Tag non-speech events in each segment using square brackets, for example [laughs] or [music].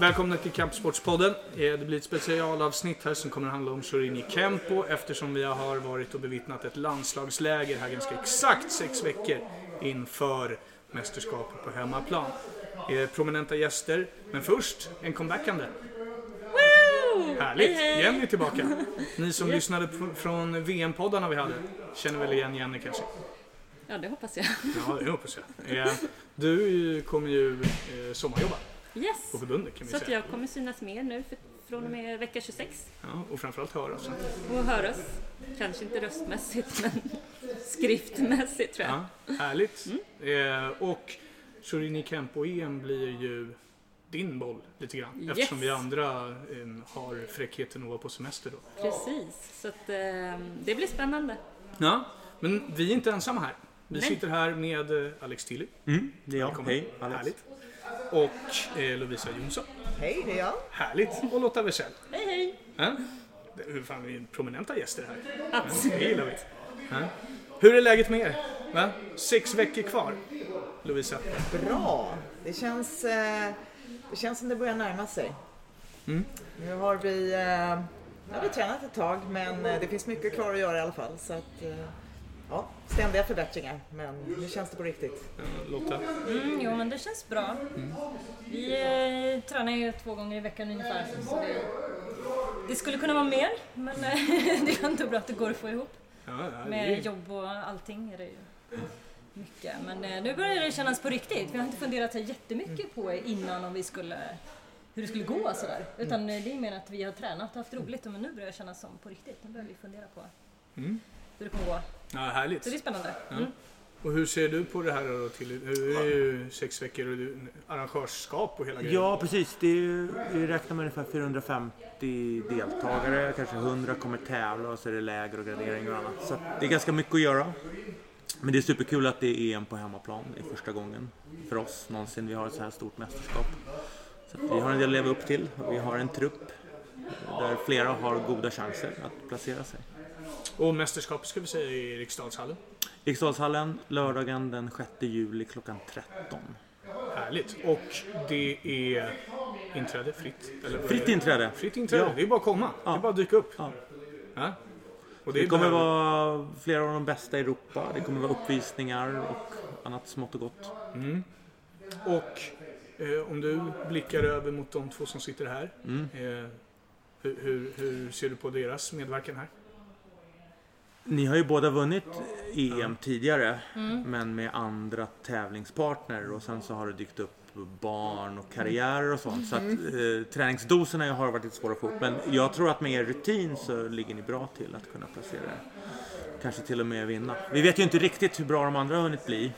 Välkomna till Kampsportspodden. Eh, Det blir ett specialavsnitt här som kommer att handla om Shorini Kempo eftersom vi har varit och bevittnat ett landslagsläger här ganska exakt sex veckor inför mästerskapet på hemmaplan. Eh, Prominenta gäster, men först en comebackande. Härligt! Jenny är tillbaka. [laughs] Ni som lyssnade från VM-poddarna vi hade känner väl igen Jenny kanske? Ja, det hoppas jag. Ja, det hoppas jag. Eh, Du kommer ju sommarjobba Yes! på förbundet kan vi Så att säga. jag kommer synas mer nu för, från och med vecka 26 Ja, och framförallt höras. och höras. Kanske inte röstmässigt men [laughs] skriftmässigt tror jag. Ja, härligt. Eh, och Shorini Kempo-EM blir ju din boll lite grann. Yes. Eftersom vi andra eh, har fräckheten att vara på semester då. Precis, så att eh, det blir spännande. Ja, men vi är inte ensamma här. Vi Nej. sitter här med eh, Alex Tilly. Mm, det är jag. Välkommen. Hej, Alex. Härligt. Och eh, Lovisa Jonsson. Hej, det är jag. Härligt. Och Lotta Wesell. Hej hej! Ja? Hur fan, vi är prominenta gäster här. Absolut. Det gillar vi. Ja. Hur är läget med er? Va? Sex veckor kvar. Lovisa. Bra. Det känns, eh, det känns som det börjar närma sig. Mm. Nu har vi, eh, nu har vi tränat ett tag men eh, det finns mycket kvar att göra i alla fall. Så att, eh, ja, ständiga förbättringar men nu känns det på riktigt. Ja, Lotta. Mm, jo men det känns bra. Vi eh, tränar ju två gånger i veckan ungefär. Så det, det skulle kunna vara mer men eh, [laughs] det är ändå bra att det går att få ihop. Ja, Med jobb och allting är det ju mycket. Men eh, nu börjar det kännas på riktigt. Vi har inte funderat så jättemycket på innan om vi skulle hur det skulle gå och sådär. Utan eh, det är mer att vi har tränat och haft roligt men nu börjar det kännas som på riktigt. Nu börjar vi fundera på Mm. hur det kommer gå. Ja, härligt. Så det är spännande. Ja. Mm. Och hur ser du på det här då till? Hur är ju sex veckor och du, arrangörskap och hela grejen? Ja, precis. Det är, ju- vi räknar med ungefär 450 deltagare. Kanske 100 kommer tävla och så är det läger och graderingar och annat. Så det är ganska mycket att göra. Men det är superkul att det är EM på hemmaplan. Det är första gången för oss någonsin vi har ett så här stort mästerskap. Så att vi har en del att leva upp till. Vi har en trupp där flera har goda chanser att placera sig. Och mästerskap ska vi säga i Riksdalshallen. Riksdalshallen lördagen den 6 juli klockan 13. Härligt. Och det är inträde fritt? Eller Fritt det? inträde. Fritt inträde. Ja. Det är bara att komma. Det är Ja. bara att dyka upp. Ja. Ja. Och Det är kommer behövligt. vara flera av de bästa i Europa. Det kommer vara uppvisningar och annat smått och gott. Mm. Och eh, om du blickar över mot de två som sitter här. Mm. Eh, hur, hur, hur ser du på deras medverkan här? Ni har ju båda vunnit EM tidigare men med andra tävlingspartner och sen så har det dykt upp barn och karriärer och sånt. Så att eh, träningsdoserna har varit lite svåra att få upp. Men jag tror att med er rutin så ligger ni bra till att kunna placera er. Kanske till och med vinna. Vi vet ju inte riktigt hur bra de andra har hunnit bli.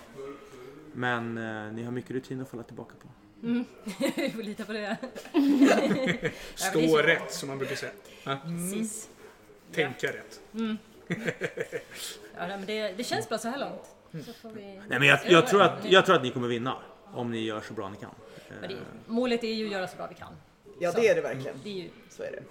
Men eh, ni har mycket rutin att falla tillbaka på. [laughs] Vi får lita på det. [laughs] Stå rätt som man brukar säga. Precis. Tänka rätt. Ja, men det, det känns bra så här långt. Så får vi... Nej men jag, jag, tror att, jag tror att ni kommer vinna. Om ni gör så bra ni kan. Det, målet är ju att göra så bra vi kan. Ja, det är det verkligen. Det är ju Så är det.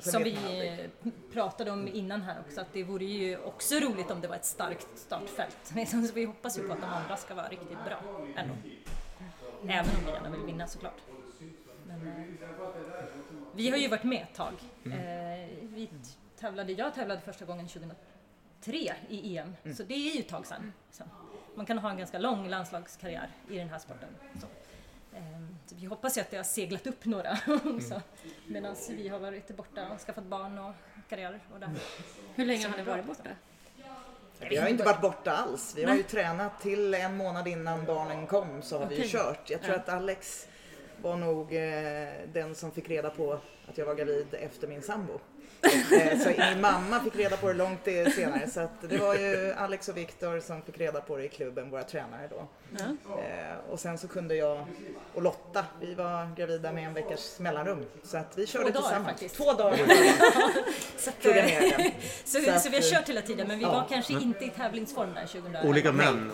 Som vi eh, pratade om innan här också, att det vore ju också roligt om det var ett starkt startfält. [laughs] Liksom, Så vi hoppas ju på att de andra ska vara riktigt bra ändå. Även om vi gärna vill vinna såklart. Men, eh, vi har ju varit med ett tag. Eh, vi tävlade, jag tävlade första gången 2003 i EM, så det är ju ett tag sedan. Så man kan ha en ganska lång landslagskarriär i den här sporten. Så. Ehm, Så vi hoppas ju att det har seglat upp några [laughs] också. Medan vi har varit borta och skaffat barn och karriärer och det. Hur länge har ni varit borta? Vi har inte varit borta alls. Vi har Nej. ju tränat till en månad innan barnen kom så har vi ju kört. Jag tror Ja. att Alex var nog eh, den som fick reda på att jag var gravid efter min sambo. Eh, så min mamma fick reda på det långt senare. Så att det var ju Alex och Viktor som fick reda på det i klubben, våra tränare då. Ja. Eh, och sen så kunde jag och Lotta, vi var gravida med en veckas mellanrum. Så att vi körde dagar tillsammans. faktiskt. Två dagar [laughs] Så, att, eh, så, Så att, så vi har kört hela tiden men vi ja. var kanske inte i tävlingsform där 2000. olika män.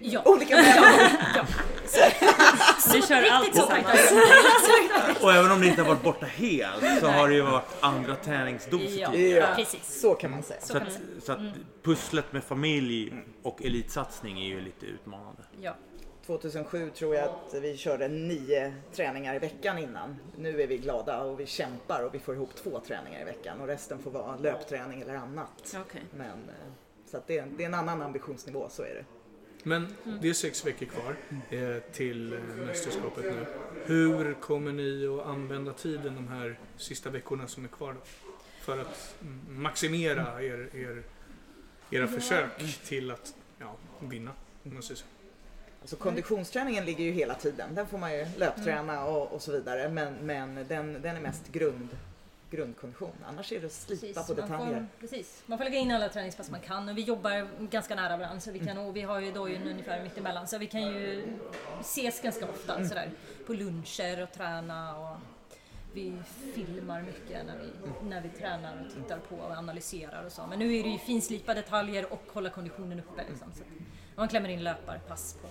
Ja, Olika män. [laughs] Ni kör allt riktigt så. [laughs] Och även om ni inte har varit borta helt så har det ju varit andra träningsdoser Ja, tidigare. Ja. precis. Så kan man säga. Så att, man säga. så att pusslet med familj och elitsatsning är ju lite utmanande. Ja. 2007 tror jag att vi körde nio träningar i veckan innan. Nu är vi glada och vi kämpar och vi får ihop två träningar i veckan och resten får vara löpträning eller annat. Okej. Men, eh, så att det, är, det är en annan ambitionsnivå, så är det. Men det är sex veckor kvar eh, till eh, mästerskapet nu. Hur kommer ni att använda tiden de här sista veckorna som är kvar då? För att mm, maximera er, er, era försök till att ja, vinna. Om man säger så. Alltså konditionsträningen ligger ju hela tiden. Den får man ju löpträna och, och så vidare. Men, men den, den är mest grund, grundkondition. Annars är det att slipa på man detaljer. får, precis. Man får lägga in alla träningspass man kan och vi jobbar ganska nära varandra så vi kan, och vi har ju ju ungefär mitt emellan så vi kan ju ses ganska ofta sådär på luncher och träna och vi filmar mycket när vi, när vi tränar och tittar på och analyserar och så. Men nu är det ju finslipa detaljer och hålla konditionen uppe liksom. Så man klämmer in löparpass på,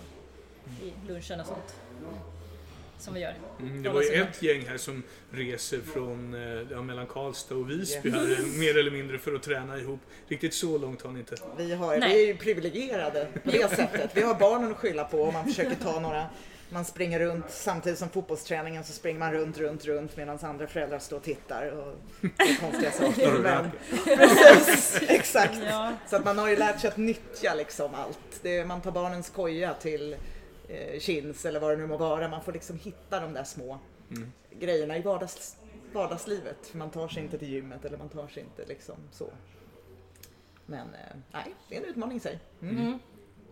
i lunchen och sånt. Som vi gör. Mm, det var ju ett gäng här som reser från eh, ja, mellan Karlstad och Visby här, eh, [laughs] mer eller mindre för att träna ihop. Riktigt så långt har ni inte. Vi, har, Nej. vi är ju privilegierade på det sättet. Vi har barnen att skylla på och man försöker ta några man springer runt samtidigt som fotbollsträningen så springer man runt, runt, runt medan andra föräldrar står och tittar och gör konstiga [laughs] saker. Men, [laughs] precis, exakt. Ja. Så att man har ju lärt sig att nyttja liksom allt. Det, man tar barnens koja till eh, Kins eller vad det nu må vara. Man får liksom hitta de där små Mm. grejerna i vardags, vardagslivet. För man tar sig inte till gymmet eller man tar sig inte liksom så. Men eh, nej, det är en utmaning i sig. Mm. Mm.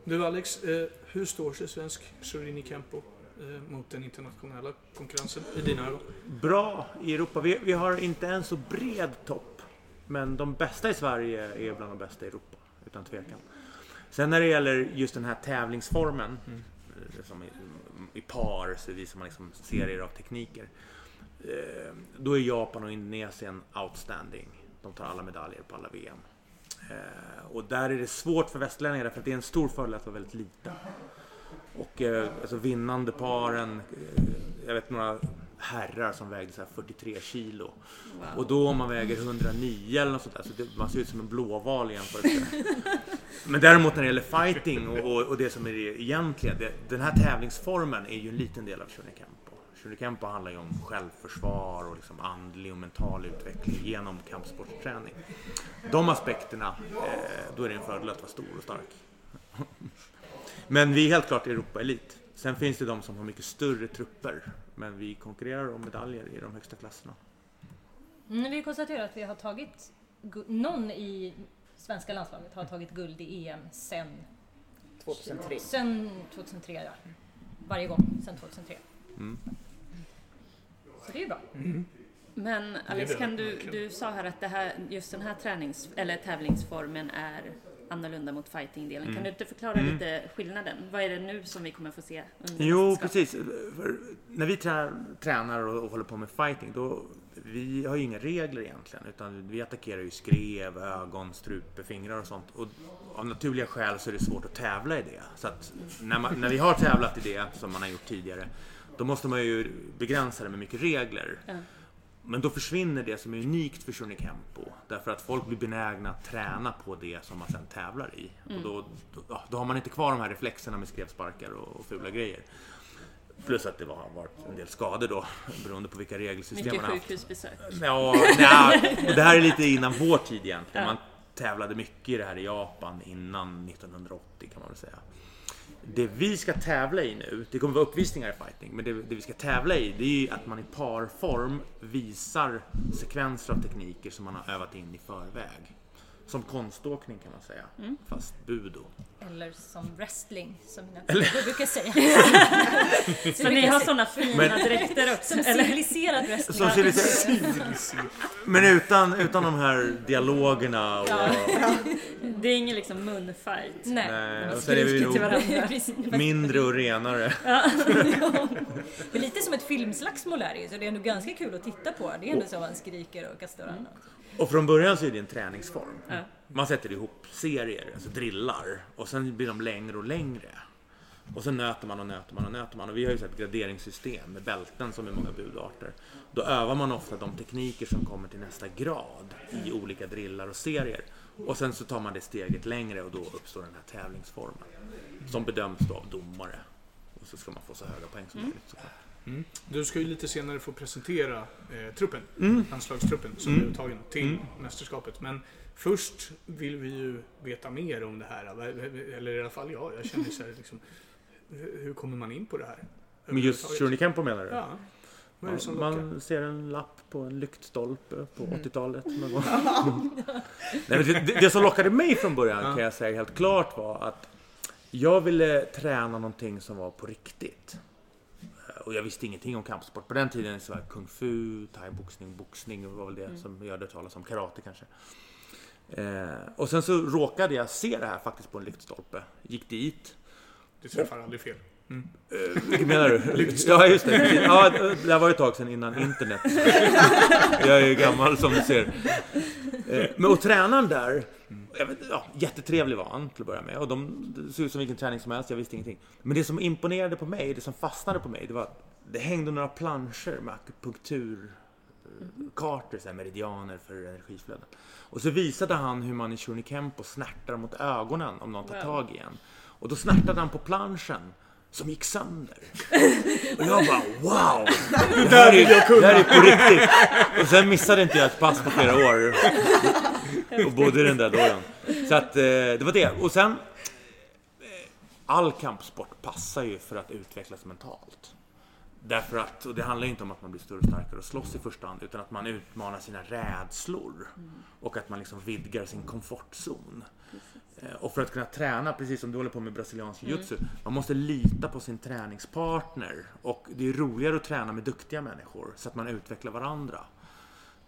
Du Alex, eh, hur står sig svensk Shorini Kempo eh, mot den internationella konkurrensen i dina ögon? Bra i Europa. Vi, vi har inte en så bred topp. Men de bästa i Sverige är bland de bästa i Europa. Utan tvekan. Sen när det gäller just den här tävlingsformen. Mm. Som i, I par så visar man liksom serier av tekniker. Eh, Då är Japan och Indonesien outstanding. De tar alla medaljer på alla VM. Eh, Och där är det svårt för västlänningar för att det är en stor fördel att vara väldigt liten. Och eh, alltså vinnande paren, eh, jag vet några herrar som vägde så här 43 kilo. Och då om man väger 109 eller något sånt där, så det, man ser ut som en blåval i jämförelse. [laughs] Men däremot när det gäller fighting och, och, och det som är det egentliga, det, den här tävlingsformen är ju en liten del av Shonikempo. Shonikempo handlar ju om självförsvar och liksom andlig och mental utveckling genom kampsportsträning. De aspekterna, eh, då är det en fördel att vara stor och stark. Men vi är helt klart Europa-elit. Sen finns det de som har mycket större trupper. Men vi konkurrerar om medaljer i de högsta klasserna. Mm, vi konstaterar att vi har tagit, någon i svenska landslaget har tagit guld i EM sen, 2003. sen 2003. Ja. Varje gång sen 2003. Mm. Så det är ju bra. Men Alex, bra, kan du, du sa här att det här, just den här tränings, eller tävlingsformen är annorlunda mot fightingdelen. Kan Mm. du inte förklara Mm. lite skillnaden? Vad är det nu som vi kommer få se under Jo, precis. För när vi trä, tränar och, och håller på med fighting, då vi har ju inga regler egentligen. Utan vi attackerar ju skrev, ögon, strupe, fingrar och sånt. Och av naturliga skäl så är det svårt att tävla i det. Så att när, man, när vi har tävlat i det, som man har gjort tidigare, då måste man ju begränsa det med mycket regler. Ja. Men då försvinner det som är unikt för Shonikempo. Därför att folk blir benägna att träna på det som man sen tävlar i. Och då, då, då har man inte kvar de här reflexerna med skrevsparkar och, och fula grejer. Plus att det var, har varit en del skador då, beroende på vilka regelsystem Mycket man haft. sjukhusbesök. Ja, nej, [laughs] och det här är lite innan vår tid egentligen. Ja. Man tävlade mycket i det här i Japan innan 1980 kan man väl säga. Det vi ska tävla i nu, det kommer vara uppvisningar i fighting, men det, det vi ska tävla i det är ju att man i parform visar sekvenser av tekniker som man har övat in i förväg. Som konståkning kan man säga, Mm. fast budo. Eller som wrestling, som mina kollegor brukar säga. [laughs] Så ni har sådana fina Men- dräkter också? Som Eller? civiliserad wrestling. Som civiliserad- Men utan, utan de här dialogerna och... Ja. [laughs] Det är ingen liksom munfight? Nej. Nej, och så är vi nog [laughs] mindre och renare. Men lite som ett filmslagsmål är det så det är ändå ganska kul att titta på. Det är ändå så man skriker och kastar varandra. Och från början så är det en träningsform. Ja. Man sätter ihop serier, alltså drillar. Och sen blir de längre och längre. Och sen nöter man och nöter man och nöter man. Och vi har ju så ett graderingssystem med bälten som är många budarter. Då övar man ofta de tekniker som kommer till nästa grad i olika drillar och serier. Och sen så tar man det steget längre och då uppstår den här tävlingsformen. Som bedöms då av domare. och så ska man få så höga poäng som möjligt. såklart. Mm. Du ska ju lite senare få presentera eh, truppen, Mm. landslagstruppen som Mm. är uttagen till Mm. mästerskapet. Men först vill vi ju veta mer om det här. Eller i alla fall jag. Jag känner så här, liksom, hur kommer man in på det här? Men just? Shuriken menar du? Ja. Lockar? man ser en lapp på en lyktstolpe på Mm. 80-talet. någon gång. [laughs] Nej, det, det som lockade mig från början Ja. kan jag säga helt klart var att jag ville träna någonting som var på riktigt. Och jag visste ingenting om kampsport. På den tiden så var det kung fu, thaiboxning, boxning var väl det som jag hörde talas om. Karate kanske. Eh, och sen så råkade jag se det här faktiskt på en lyktstolpe. Gick dit. Du träffar aldrig fel. Eh, Vilket menar du? [laughs] ja, just det. Ja, det här var ju ett tag sedan innan internet. Jag är ju gammal som du ser. Eh, Men och tränaren där, vet, ja, jättetrevlig var han till att börja med. Och de såg ut som vilken träning som helst, jag visste ingenting. Men det som imponerade på mig, det som fastnade på mig, det var att det hängde några planscher med akupunkturkartor, så här meridianer för energiflöden. Och så visade han hur man i Shurnikempo snärtar mot ögonen om någon tar tag i en. Och då snärtade han på planschen som gick sönder. [laughs] Och jag bara wow! Det här är, det här är på riktigt! Och sen missade inte jag ett pass på flera år. Och bodde i den där dojan. Så att eh, det var det. Och sen... eh, All kampsport passar ju för att utvecklas mentalt. Därför att, och det handlar ju inte om att man blir större och starkare och slåss i första hand, utan att man utmanar sina rädslor. Och att man liksom vidgar sin komfortzon. Eh, Och för att kunna träna, precis som du håller på med brasiliansk jiu-jitsu, man måste lita på sin träningspartner. Och det är roligare att träna med duktiga människor, så att man utvecklar varandra.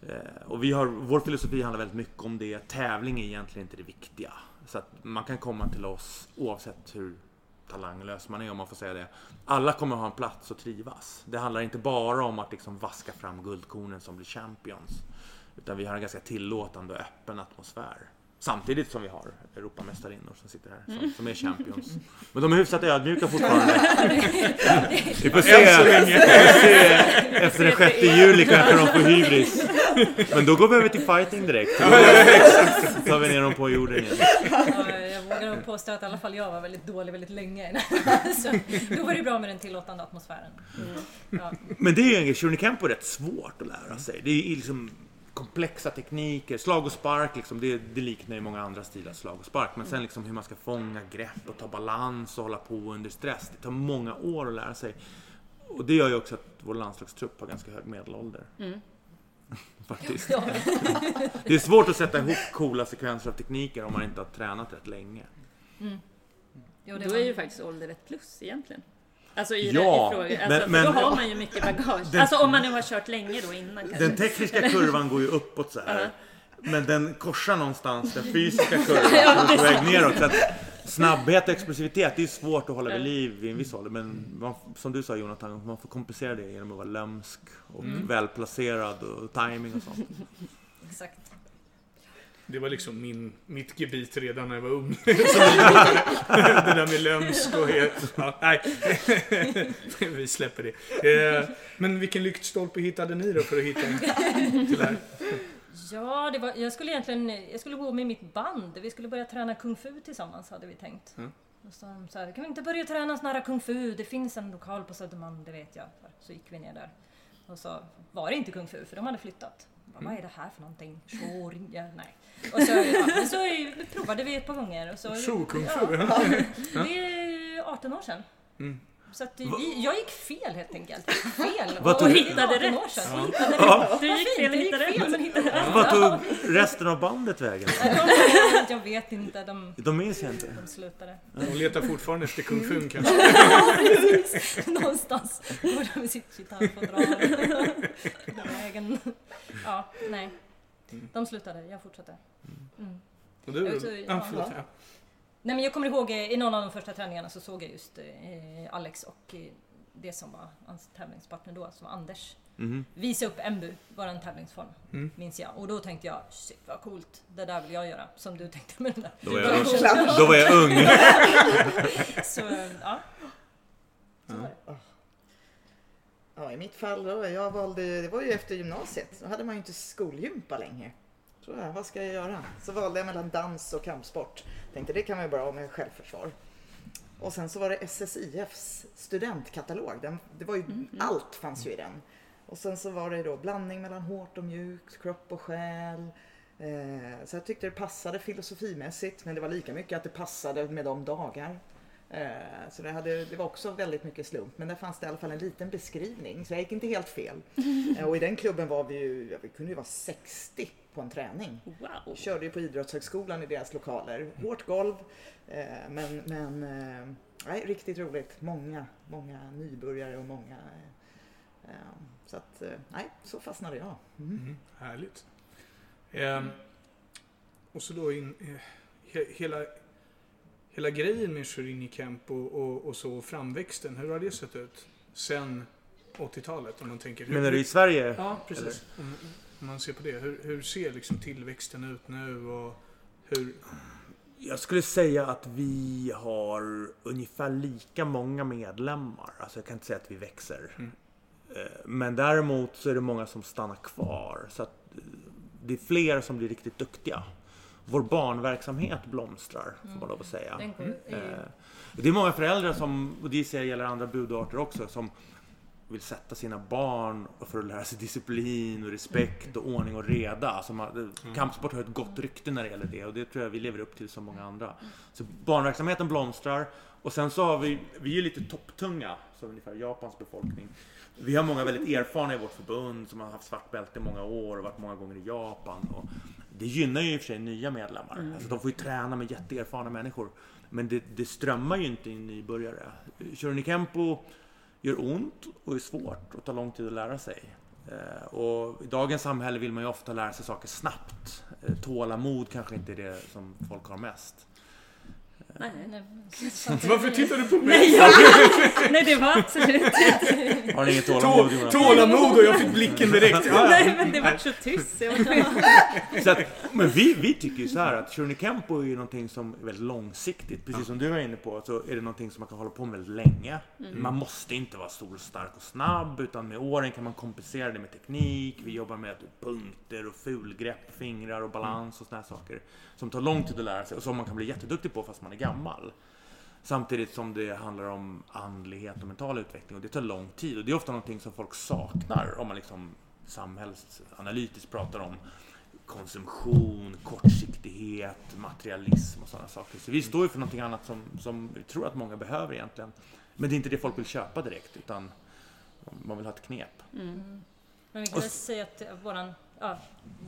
Eh, Och vi har, vår filosofi handlar väldigt mycket om det. Tävling är egentligen inte det viktiga. Så att man kan komma till oss oavsett hur talanglös man är om man får säga det. Alla kommer ha en plats och trivas. Det handlar inte bara om att liksom vaska fram guldkornen som blir champions. Utan vi har en ganska tillåtande och öppen atmosfär. Samtidigt som vi har Europamästarinnor som sitter här som, som är champions. Men de är hyfsat ödmjuka fortfarande. [laughs] Vi får se. Vi får se. Efter den 6 juli kanske de får hybris. Men då går vi över till fighting direkt. Då tar vi ner dem på jorden igen. Ja, jag vågar nog påstå att i alla fall jag var väldigt dålig väldigt länge. [laughs] Så då var det bra med den tillåtande atmosfären. Ja. Men det är ju en grej, Shurikenpo är rätt svårt att lära sig. Det är liksom komplexa tekniker. Slag och spark, liksom, det, det liknar ju många andra stilar slag och spark. Men sen liksom hur man ska fånga grepp och ta balans och hålla på under stress. Det tar många år att lära sig. Och det gör ju också att vår landslagstrupp har ganska hög medelålder. Mm. [laughs] Faktiskt. Ja. Det är svårt att sätta ihop coola sekvenser av tekniker om man inte har tränat rätt länge. Jo, det Då är ju faktiskt ålder ett plus egentligen. Alltså i, Ja, det, i fråga, men- alltså, för men- då har man ju mycket bagage. Den- alltså om man nu har kört länge då innan kanske. Den tekniska [laughs] kurvan går ju uppåt så här. Ja. Men den korsar någonstans den fysiska [laughs] kurvan är på väg neråt. Så att snabbhet och explosivitet, det är svårt att hålla vid liv vid en viss ålder. Men man, som du sa Jonathan, man får kompensera det genom att vara lömsk och välplacerad och timing och sånt. [laughs] Exakt. Det var liksom min, mitt gebit redan när jag var ung. [laughs] Det där med lömsk och. Ja, nej. [laughs] Vi släpper det. Eh, Men vilken lyktstolpe hittade ni då för att hitta till det här? Ja, det var, jag skulle egentligen jag skulle gå med mitt band. Vi skulle börja träna kung fu tillsammans hade vi tänkt. Mm. Och så, de så här, kan vi inte börja träna sån här kung fu? Det finns en lokal på Södermalm, det vet jag. Så gick vi ner där. Och så var det inte kung fu, för de hade flyttat. Bara, Vad är det här för någonting? Shorin? Ja, nej. Och så, ja, men så provade vi ett par gånger. Och så, Shokung ja, [laughs] fu? Det är 18 år sedan. Mm. Så att vi, jag gick fel helt enkelt. Fel. Vad och tog- hittade 18 rätt. år sedan. Ja. Hittade rätt. Ja. Du gick fel och Det gick hittade rätt. fel, men hittade rätt. Vad tog resten av bandet vägen? De- Jag vet inte, de, De minns jag inte. de slutade. Hon letar fortfarande efter kung fun [laughs] kanske. Någonstans går de med sitt gitarrfodral. Den vägen. Ja, nej. De slutade, jag fortsatte. Mm. Och du, Jag ah, förlåt, ja. Nej men jag kommer ihåg eh, i någon av de första träningarna så såg jag just eh, Alex och eh, det som var hans tävlingspartner då, som var Anders. Mhm. Visa upp Embu, våran tävlingsform, Mm. minns jag. Och då tänkte jag, shit vad coolt, det där vill jag göra. Som du tänkte med den där. Då var jag ung. Då var jag ung. [laughs] Så, ja. Så var det. Ja, i mitt fall då, jag valde, det var ju efter gymnasiet. Då hade man ju inte skolgympa längre. Så jag, vad ska jag göra? Så valde jag mellan dans och kampsport. Tänkte det kan man ju bara ha med självförsvar. Och sen så var det SSIFs studentkatalog. Den, det var ju, Allt fanns ju i den. Och sen så var det då blandning mellan hårt och mjukt, kropp och själ. Eh, så jag tyckte det passade filosofimässigt men det var lika mycket att det passade med de dagar. Eh, så det, hade, det var också väldigt mycket slump men där fanns det i alla fall en liten beskrivning så jag gick inte helt fel. [laughs] Eh, och i den klubben var vi ju, ja, vi kunde ju vara 60 på en träning. Wow! Körde ju på Idrottshögskolan i deras lokaler. Hårt golv eh, men, men eh, nej, riktigt roligt. Många, många nybörjare och många så att, eh, nej, så fastnade jag. Mm. Mm, härligt. Ehm, och så då in, eh, he, hela, hela grejen med Shorini Camp och, och, och så framväxten. Hur har det sett ut sen 80-talet? Om man tänker. Hur, Menar du i Sverige? Ja, precis. Om, om man ser på det. Hur, hur ser liksom tillväxten ut nu och hur... Jag skulle säga att vi har ungefär lika många medlemmar. Alltså jag kan inte säga att vi växer. Mm. Eh, Men däremot så är det många som stannar kvar. Så att eh, det är fler som blir riktigt duktiga. Vår barnverksamhet blomstrar, får man lov att säga. Ju, Eh, Det är många föräldrar som, och det ser jag gäller andra budarter också, som vill sätta sina barn för att lära sig disciplin och respekt och ordning och reda. Alltså man, Kampsport har ett gott rykte när det gäller det och det tror jag vi lever upp till som många andra. Så barnverksamheten blomstrar och sen så har vi, vi är lite topptunga, som ungefär Japans befolkning. Vi har många väldigt erfarna i vårt förbund som har haft svart bälte i många år och varit många gånger i Japan. Och det gynnar ju i och för sig nya medlemmar. Alltså de får ju träna med jätteerfarna människor. Men det, det strömmar ju inte in nybörjare. Shorin Kempo gör ont och är svårt och tar lång tid att lära sig. Eh, Och i dagens samhälle vill man ju ofta lära sig saker snabbt. Eh, Tålamod kanske inte är det som folk har mest. Nej, nej, [laughs] Varför tittar du på mig? nej, ja, [laughs] nej, det var absolut Har ni inget tålamod Tå, tålamod och jag fick blicken direkt. [laughs] Ja, Nej, men det var så tyst. så Jag Så att, men vi, vi tycker ju så här att Shorin Kempo är ju någonting som är väldigt långsiktigt. Precis som du var inne på så är det någonting som man kan hålla på med väldigt länge. Man måste inte vara stor, stark och snabb utan med åren kan man kompensera det med teknik. Vi jobbar med punkter och fulgrepp, fingrar och balans och såna här saker. Som tar lång tid att lära sig och som man kan bli jätteduktig på fast man är gammal. Samtidigt som det handlar om andlighet och mental utveckling och det tar lång tid och det är ofta någonting som folk saknar om man liksom samhällsanalytiskt pratar om konsumtion, kortsiktighet, materialism och sådana saker. Så vi står ju för någonting annat som, som vi tror att många behöver egentligen. Men det är inte det folk vill köpa direkt utan man vill ha ett knep. Men vi kan väl säga att våran, ja,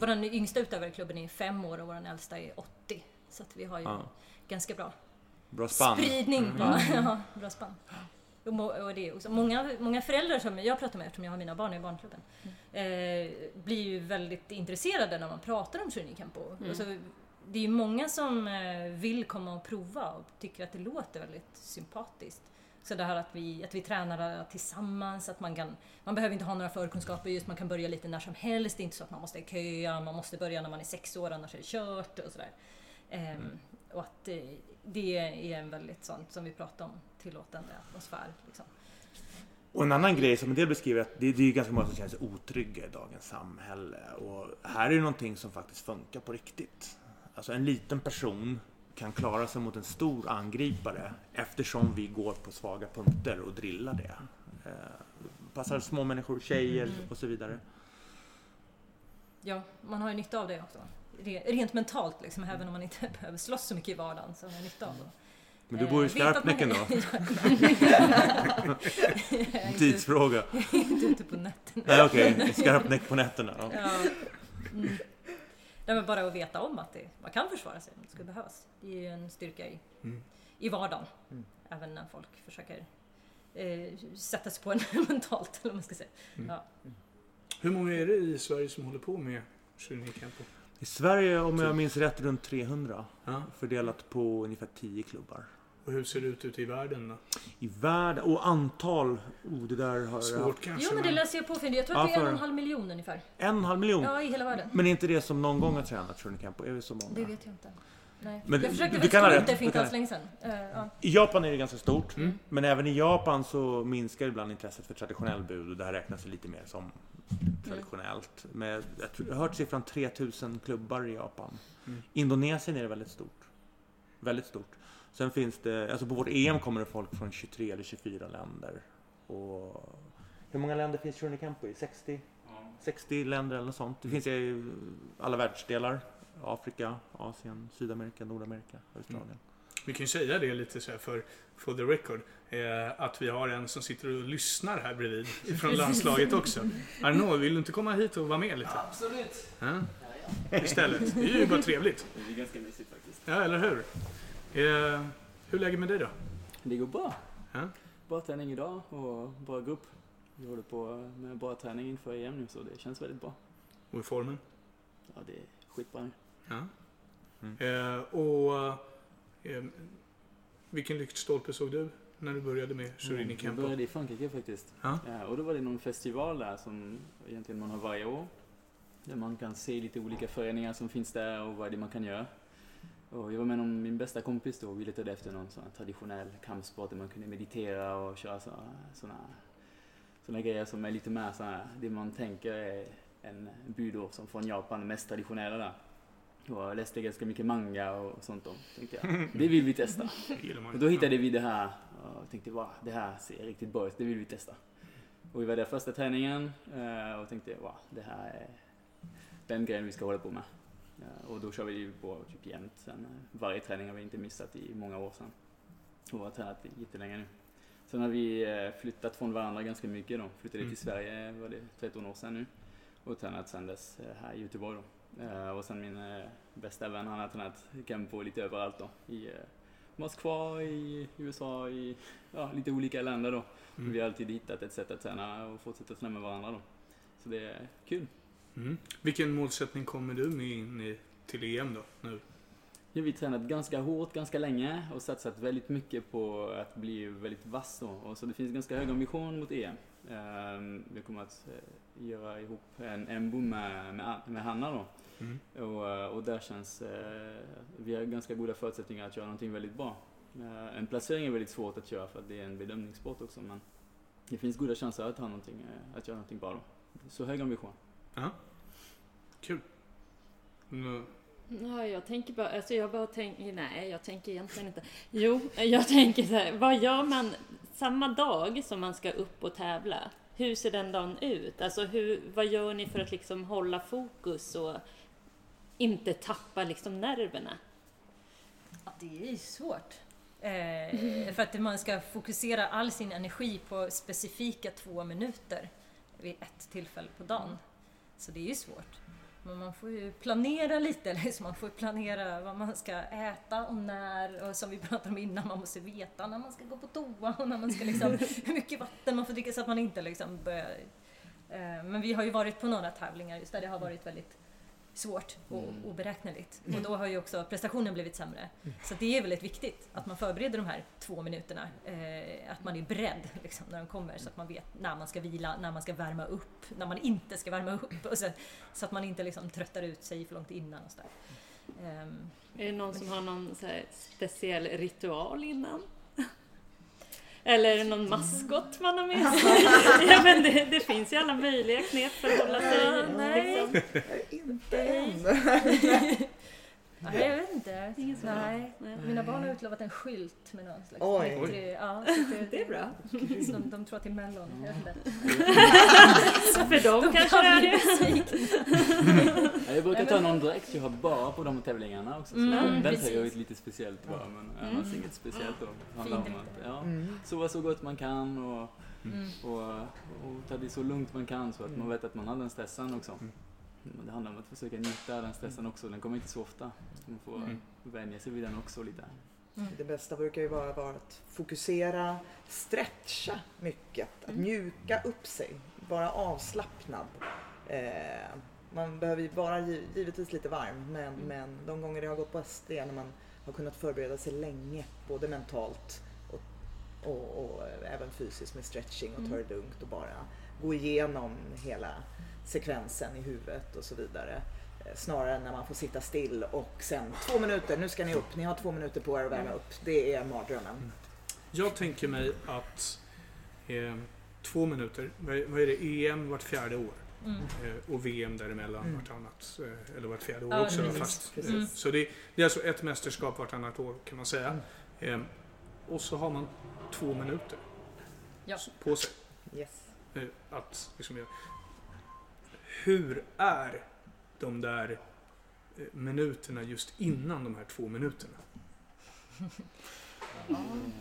våran yngsta utövare i klubben är fem år och våran äldsta är 80. Så att vi har ju Ja. ganska bra Bra spann. spridning på [laughs] ja, bra spann. Och, det också, många, många föräldrar som jag pratar med, eftersom jag har mina barn i barnklubben, eh, blir ju väldigt intresserade när man pratar om Shorin Kempo. Alltså, det är ju många som eh, vill komma och prova och tycker att det låter väldigt sympatiskt. Så det här att vi, att vi tränar tillsammans, att man kan, man behöver inte ha några förkunskaper, just man kan börja lite när som helst. Det är inte så att man måste köa, man måste börja när man är sex år, annars är det kört och sådär. Ehm, Och att det är en väldigt sånt, som vi pratar om, tillåtande atmosfär. Liksom. Och en annan grej som en del beskriver att det, det är ju ganska många som känner sig otrygga i dagens samhälle. Och här är det någonting som faktiskt funkar på riktigt. Alltså en liten person kan klara sig mot en stor angripare eftersom vi går på svaga punkter och drillar det. Eh, passar små människor, tjejer och så vidare. Ja, man har ju nytta av det också. Re- Rent mentalt, liksom, även om man inte [laughs] behöver slåss så mycket i vardagen så har man nytta av det. Men du bor i Eh, man- Skarpnäcken då? [laughs] [laughs] Tidsfråga. inte ute på nätterna. Nej okej, Skarpnäck på nätterna. Ja. Ja. Mm. Nej, men bara att veta om att det, man kan försvara sig om det skulle behövas. Det är ju en styrka i, Mm. i vardagen. Även när folk försöker eh, sätta sig på en mentalt, eller vad man ska säga. Mm. Ja. Hur många är det i Sverige som håller på med Shorin Kempo? I Sverige, om jag minns rätt, runt 300. Ja. Fördelat på ungefär 10 klubbar. Och hur ser det ut ute i världen då? I världen, och antal, oh det där har jag... Svårt kanske? Jo men det läser jag på för Jag tror Ja, att det är en för- och en halv miljon ungefär. En och en halv miljon. Ja, i hela världen. Men är inte det som någon gång har tränat Shirley Campo? Är vi så många? Det vet jag inte. Nej. Men jag försökte du väl kan det för inte alls länge sedan. Eh, ja. I Japan är det ganska stort. Mm. Men även i Japan så minskar ibland intresset för traditionell bud och det här räknas lite mer som traditionellt. Med, jag, tror, jag har hört siffran 3000 klubbar i Japan. Mm. Indonesien är det väldigt stort. Väldigt stort. Sen finns det, alltså på vårt EM kommer det folk från 23 eller 24 länder. Och hur många länder finns Shirley Campo i? 60? 60 länder eller något sånt. Det finns i alla världsdelar. Afrika, Asien, Sydamerika, Nordamerika, Australien. Vi kan ju säga det lite så här för, for the record. Eh, att vi har en som sitter och lyssnar här bredvid från landslaget också. Arnaud, vill du inte komma hit och vara med lite? Absolut! Ja? Istället. Det är ju bara trevligt. Det är ganska mysigt faktiskt. Ja, eller hur? Eh, hur är läget med dig då? Det går bra. Ja? Bra träning idag och bra grupp. Vi håller på med bra träning inför EM nu så det känns väldigt bra. Och i formen? Ja, det är skitbra nu. Ja. Mm. Eh, och vilken lyktstolpe såg du när du började med Surini Mm, Jag Kempo? började i Frankrike faktiskt. Ja. Ja, och då var det någon festival där som egentligen man har varje år. Där man kan se lite olika föreningar som finns där och vad det är man kan göra. Och jag var med någon, min bästa kompis då och vi letade efter någon sån traditionell kampsport där man kunde meditera och köra såna, såna, grejer som är lite mer såna, det man tänker är en budo som från Japan, mest traditionella där. Och jag läste ganska mycket manga och sånt då. Tänkte jag, [laughs] det vill vi testa. Och då hittade vi det här och tänkte wow, det här ser riktigt bra ut, det vill vi testa. Och vi var där första träningen eh, och tänkte wow, det här är den grejen vi ska hålla på med. Eh, Och då kör vi ju på typ jämt sen. Varje träning har vi inte missat i många år sedan. Och har tränat jättelänge nu. Sen har vi eh, flyttat från varandra ganska mycket då. Flyttade Mm. till Sverige, var det 13 år sedan nu. Och tränat sen dess här i Göteborg då. Eh, Och sen min eh, bästa vän, han har tränat Kempo lite överallt då. I eh, Moskva, i USA, i ja, lite olika länder då. Mm. Vi har alltid hittat ett sätt att träna och fortsätta träna med varandra då. Så det är kul. Mm. Vilken målsättning kommer du med in i, till EM då? Nu? Har vi tränat ganska hårt, ganska länge och satsat väldigt mycket på att bli väldigt vass då. Och så det finns ganska hög ambition mot EM. Ehm, vi kommer att eh, göra ihop en embo med, med, med Hanna då. Mm. Och, eh, och där känns, eh, vi har ganska goda förutsättningar att göra någonting väldigt bra. Eh, en placering är väldigt svårt att göra för att det är en bedömningssport också men det finns goda chanser att, ha någonting, att göra någonting bra då. Så hög ambition. Ja. Kul. Nu, Ja, jag tänker bara, alltså jag bara tänker, nej jag tänker egentligen inte. Jo, jag tänker så här, vad gör man samma dag som man ska upp och tävla? Hur ser den dagen ut? Alltså hur, vad gör ni för att liksom hålla fokus och inte tappa liksom nerverna? Ja, det är ju svårt. Eh, för att man ska fokusera all sin energi på specifika två minuter vid ett tillfälle på dagen. Så det är ju svårt. Men man får ju planera lite, [laughs] liksom. man får planera vad man ska äta och när, och som vi pratade om innan, man måste veta när man ska gå på toa och när man ska liksom, [laughs] hur mycket vatten man får dricka så att man inte liksom börjar... Eh, men vi har ju varit på några tävlingar just där det har varit väldigt svårt och oberäkneligt. Och då har ju också prestationen blivit sämre. Så det är väldigt viktigt att man förbereder de här två minuterna. Eh, att man är beredd liksom, när de kommer så att man vet när man ska vila, när man ska värma upp, när man inte ska värma upp. Och så, så att man inte liksom, tröttar ut sig för långt innan. Och så där. Ehm, Är det någon som har någon så här speciell ritual innan? Eller någon maskot man har med sig? [laughs] ja, men det, det finns ju alla möjliga knep för att hålla sig... nej. Liksom. Inte än. [laughs] Nej, jag vet inte. Ingen som- Nej. Nej. Mina barn har utlovat en skylt med någon slags Oj. Ja, det, Det är bra. [laughs] De, de tror att det är Mellon. Jag vet inte. För dem kanske det är Jag brukar ta någon dräkt jag har bara på de tävlingarna också. Så Mm, den tar jag ut lite speciellt bara. Men annars inget speciellt då. Det handlar om Fin att ja, Mm. sova så gott man kan och, Mm. och, och ta det så lugnt man kan så att man vet att man har den stressen också. Mm. Det handlar om att försöka njuta av den stressen också. Den kommer inte så ofta. Man får Mm. vänja sig vid den också lite. Det bästa brukar ju vara, vara att fokusera, stretcha mycket, att Mm. mjuka upp sig, vara avslappnad. Eh, man behöver ju vara gi- givetvis lite varm, men, men de gånger det har gått bäst det är när man har kunnat förbereda sig länge, både mentalt och, och, och även fysiskt med stretching och ta det lugnt och bara gå igenom hela sekvensen i huvudet och så vidare. Eh, Snarare än när man får sitta still och sen två minuter, nu ska ni upp, ni har två minuter på er att värma upp. Det är mardrömmen. jag tänker mig att eh, två minuter, vad är, det, EM vart fjärde år? Mm. Eh, och VM däremellan Mm. vartannat, eh, eller vart fjärde år Ja, också. precis. Fast, eh, Så det, det är alltså ett mästerskap vartannat år kan man säga. Eh, och så har man två minuter Ja. på sig. Yes. att liksom göra. Hur är de där eh, minuterna just innan de här två minuterna?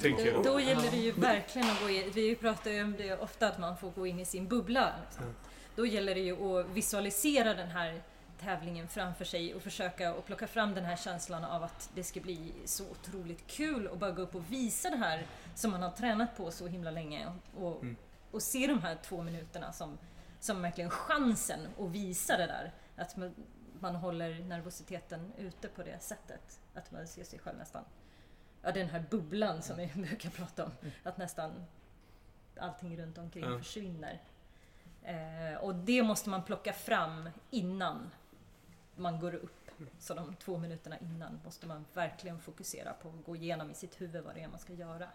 Tänker Då, jag. då gäller det ju verkligen att gå in, vi pratar ju om det ofta att man får gå in i sin bubbla. Liksom. Då gäller det ju att visualisera den här tävlingen framför sig och försöka att plocka fram den här känslan av att det ska bli så otroligt kul och bara gå upp och visa det här som man har tränat på så himla länge och, Mm. och se de här två minuterna som, som verkligen chansen att visa det där. Att man, man håller nervositeten ute på det sättet. Att man ser sig själv nästan ja, den här bubblan som vi [laughs] brukar prata om. Att nästan allting runt omkring Ja. försvinner. Eh, och det måste man plocka fram innan man går upp. Så de två minuterna innan måste man verkligen fokusera på att gå igenom i sitt huvud vad det är man ska göra.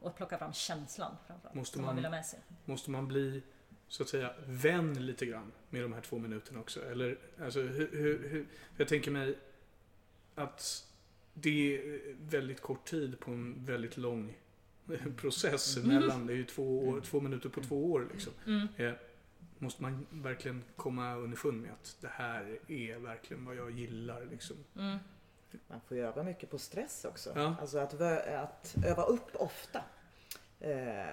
Och plocka fram känslan framförallt, Måste som man man- vill ha med sig. Måste man bli så att säga vän lite grann med de här två minuterna också? Eller alltså hur, hur, hur jag tänker mig att det är väldigt kort tid på en väldigt lång [laughs] process emellan. Det är ju två, år, två minuter på två år liksom. Mm. Eh, Måste man verkligen komma underfund med att det här är verkligen vad jag gillar liksom. Mm. Man får ju öva mycket på stress också. Ja. Alltså att, att öva upp ofta. Eh,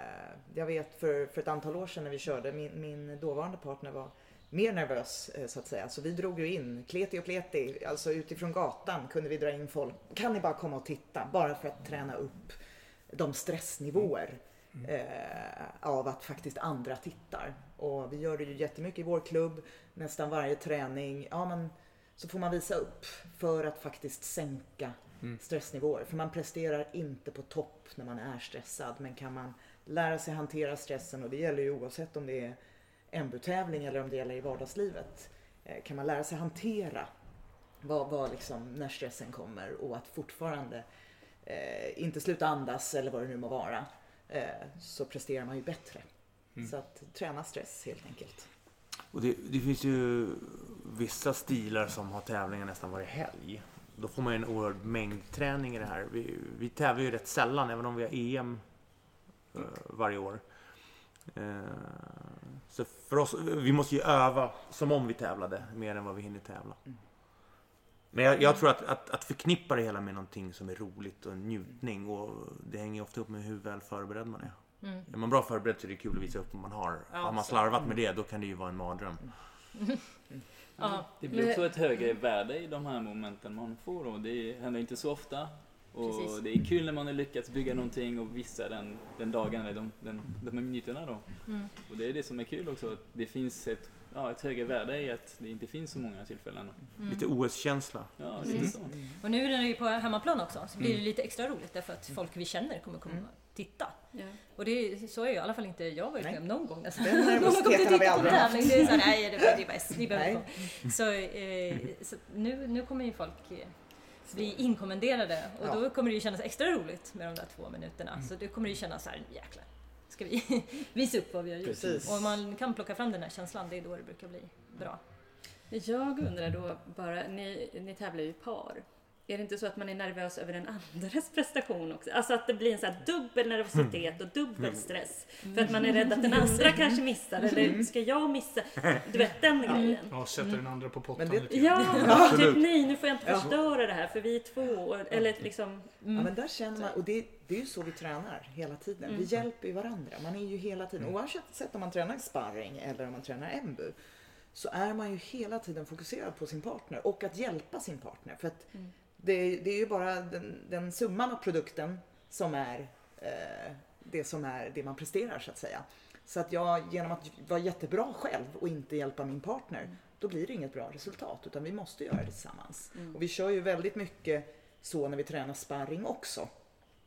jag vet för, för ett antal år sedan när vi körde, min, min dåvarande partner var mer nervös eh, så att säga. Så vi drog ju in, kleti och pleti, alltså utifrån gatan kunde vi dra in folk. Kan ni bara komma och titta? Bara för att träna upp de stressnivåer eh, av att faktiskt andra tittar. Och vi gör det ju jättemycket i vår klubb, nästan varje träning. Ja, men så får man visa upp för att faktiskt sänka Mm. stressnivåer. För man presterar inte på topp när man är stressad. Men kan man lära sig hantera stressen och det gäller ju oavsett om det är MB-tävling eller om det gäller i vardagslivet. Eh, Kan man lära sig hantera vad, vad liksom, när stressen kommer och att fortfarande eh, inte sluta andas eller vad det nu må vara. Eh, så presterar man ju bättre. Mm. Så att träna stress helt enkelt. Och det, det finns ju vissa stilar som har tävlingar nästan varje helg. Då får man ju en oerhörd mängd träning i det här. Vi, vi tävlar ju rätt sällan, även om vi har EM eh, varje år. Eh, så för oss, vi måste ju öva som om vi tävlade mer än vad vi hinner tävla. Mm. Men jag, jag tror att, att, att förknippa det hela med någonting som är roligt och en njutning och det hänger ofta upp med hur väl förberedd man är. Mm. Är man bra förberedd så är det kul att visa upp vad man har. Ja, har man slarvat med det, då kan det ju vara en mardröm. Ja. Det blir också ett högre värde i de här momenten man får och det händer inte så ofta. Och Precis. det är kul när man har lyckats bygga någonting och visa den, den dagen eller de, den, de minuterna då. Mm. Och det är det som är kul också, att det finns ett, ja, ett högre värde i att det inte finns så många tillfällen. Mm. Lite OS-känsla. Ja, Precis. lite så. Och nu är det ju på hemmaplan också, så blir det Mm. lite extra roligt därför att folk vi känner kommer komma Mm. titta. Ja. Och det är, så är ju i alla fall inte jag varit med om någon gång nästan. Den [laughs] nervositeten kommer har vi titta på aldrig haft. det är såhär, nej det är bäst, ni behöver Så, eh, så nu, nu kommer ju folk eh, bli inkommenderade och Ja. då kommer det ju kännas extra roligt med de där två minuterna. Så då kommer det ju kännas såhär, jäklar, ska vi [laughs] visa upp vad vi har gjort? Precis. Och om man kan plocka fram den här känslan, det är då det brukar bli bra. Jag undrar då bara, ni, ni tävlar ju i par. Är det inte så att man är nervös över den andres [laughs] prestation också? Alltså att det blir en sån här dubbel nervositet och dubbel stress. För att man är rädd att den andra kanske missar, eller ska jag missa? Du vet den grejen. Ja, sätta den andra på pottan det- lite grann. Ja, typ nej nu får jag inte Ja. förstöra det här för vi är två. Eller liksom, Ja, men där känner man, och det, det är ju så vi tränar hela tiden. Vi Mm. hjälper ju varandra. Man är ju hela tiden, Mm. oavsett om man tränar sparring eller om man tränar embu, så är man ju hela tiden fokuserad på sin partner och att hjälpa sin partner. För att Mm. Det, det är ju bara den, den summan av produkten som är eh, det som är det man presterar så att säga. Så att jag genom att vara jättebra själv och inte hjälpa min partner, då blir det inget bra resultat utan vi måste göra det tillsammans. Mm. Och vi kör ju väldigt mycket så när vi tränar sparring också.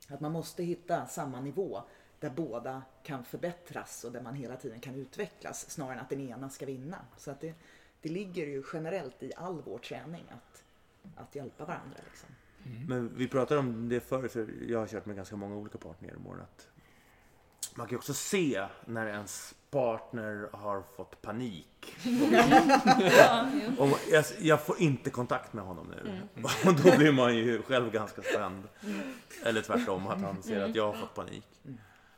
Att man måste hitta samma nivå där båda kan förbättras och där man hela tiden kan utvecklas snarare än att den ena ska vinna. Så att det, det ligger ju generellt i all vår träning att, att hjälpa varandra. Liksom. Mm. Men vi pratade om det förr, för jag har kört med ganska många olika partner genom åren. Man kan ju också se när ens partner har fått panik. Ja. [laughs] Och jag, jag får inte kontakt med honom nu. [laughs] Och då blir man ju själv ganska spänd. Eller tvärtom, att han ser att jag har fått panik.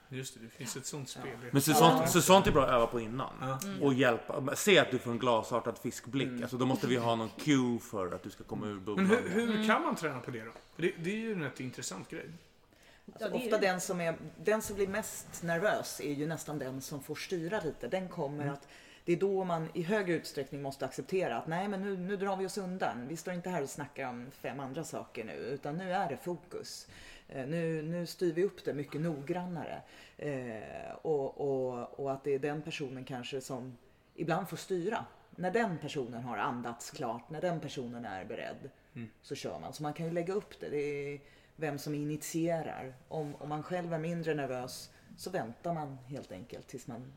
Just det, det finns ett sånt spel. Men så sånt, så sånt är bra att öva på innan. Ja. Och hjälpa. Se att du får en glasartad fiskblick. Alltså, då måste vi ha någon cue för att du ska komma ur Men bubblan. hur, hur kan man träna på det då? För Det, det är ju en rätt intressant grej. Alltså, Ja, ofta den som, är, den som blir mest nervös är ju nästan den som får styra lite. Den kommer att det är då man i hög utsträckning måste acceptera att nej men nu, nu drar vi oss undan. Vi står inte här och snackar om fem andra saker nu utan nu är det fokus. Eh, Nu, nu styr vi upp det mycket noggrannare. Eh, och, och, och att det är den personen kanske som ibland får styra. När den personen har andats klart, när den personen är beredd så kör man. Så man kan ju lägga upp det. Det är vem som initierar. Om, om man själv är mindre nervös så väntar man helt enkelt tills, man,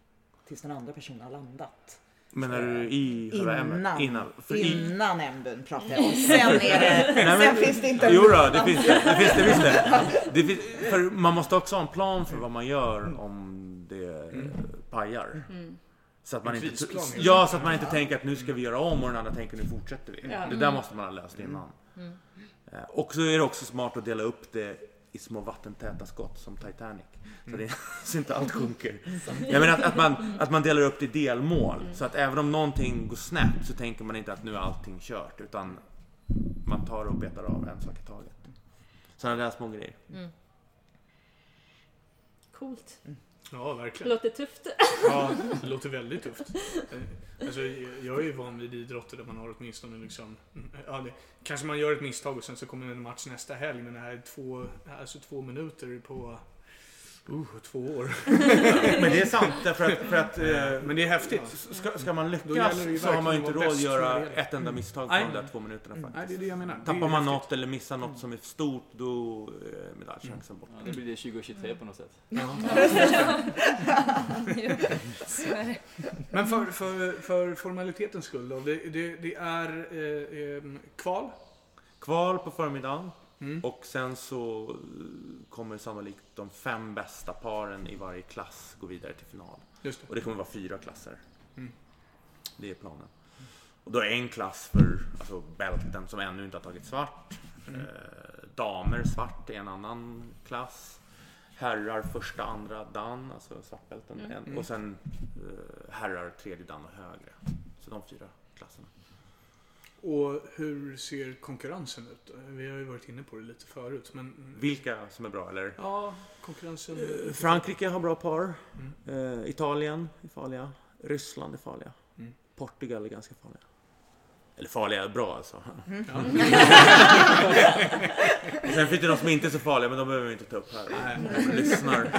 tills den andra personen har landat. Men är du i själva? Innan, Innan. För i, innan ämbun pratar jag om. Sen, är det, [laughs] Nej, men- sen finns det inte Jo då, det finns det. Det finns det, visst det. det finns, för man måste också ha en plan för vad man gör om det pajar. Så att man En inte, ja, så att man inte tänker att nu ska vi göra om och den andra tänker nu fortsätter vi. Ja. Det där måste man ha löst innan. Eh, Och så är det också smart att dela upp det i små vattentäta skott som Titanic. Så, det, [laughs] så inte allt sjunker. Jag menar att, att, man, att man delar upp det i delmål. Så att även om någonting går snett så tänker man inte att nu är allting kört. Utan man tar och betar av en sak i taget. Sådana där små grejer. Coolt. Ja, Det verkligen. låter tufft. Ja, det låter väldigt tufft. Eh, Alltså, jag är ju van vid idrotter där man har åtminstone liksom... Ja, det, kanske man gör ett misstag och sen så kommer en match nästa helg, men det här är två, alltså två minuter på uh, två år. [laughs] Men det är sant därför att, för att eh, Men det är häftigt. ska, ska man det lyckas så har man ju inte råd att göra ett enda misstag på Nej. de där två minuterna Nej, faktiskt. det är det jag menar. Det är Tappar man häftigt. något eller missar något som är stort då är medaljchansen borta. Ja, nu blir det 2023 på något sätt. [laughs] Det. Men för, för, för formalitetens skull då. Det, det, det är eh, eh, kval. Kval på förmiddagen Mm. och sen så kommer sannolikt de fem bästa paren i varje klass gå vidare till final. Just det. Och det kommer vara fyra klasser. Mm. Det är planen. Och då är en klass för alltså, bälten som ännu inte har tagit svart. Mm. Eh, damer svart är en annan klass. Herrar första, andra dan, alltså svartbälten. Mm. En, och sen eh, herrar tredje dan och högre. Så de fyra klasserna. Och hur ser konkurrensen ut? Vi har ju varit inne på det lite förut. Men, Vilka som är bra eller? ja, konkurrensen... Eh, Frankrike har bra par. Mm. Eh, Italien är farliga. Ryssland är farliga. Mm. Portugal är ganska farliga. Eller farliga, bra alltså. Ja. [laughs] Sen finns det de som inte är så farliga, men de behöver vi inte ta upp här. Nej. Lyssnar.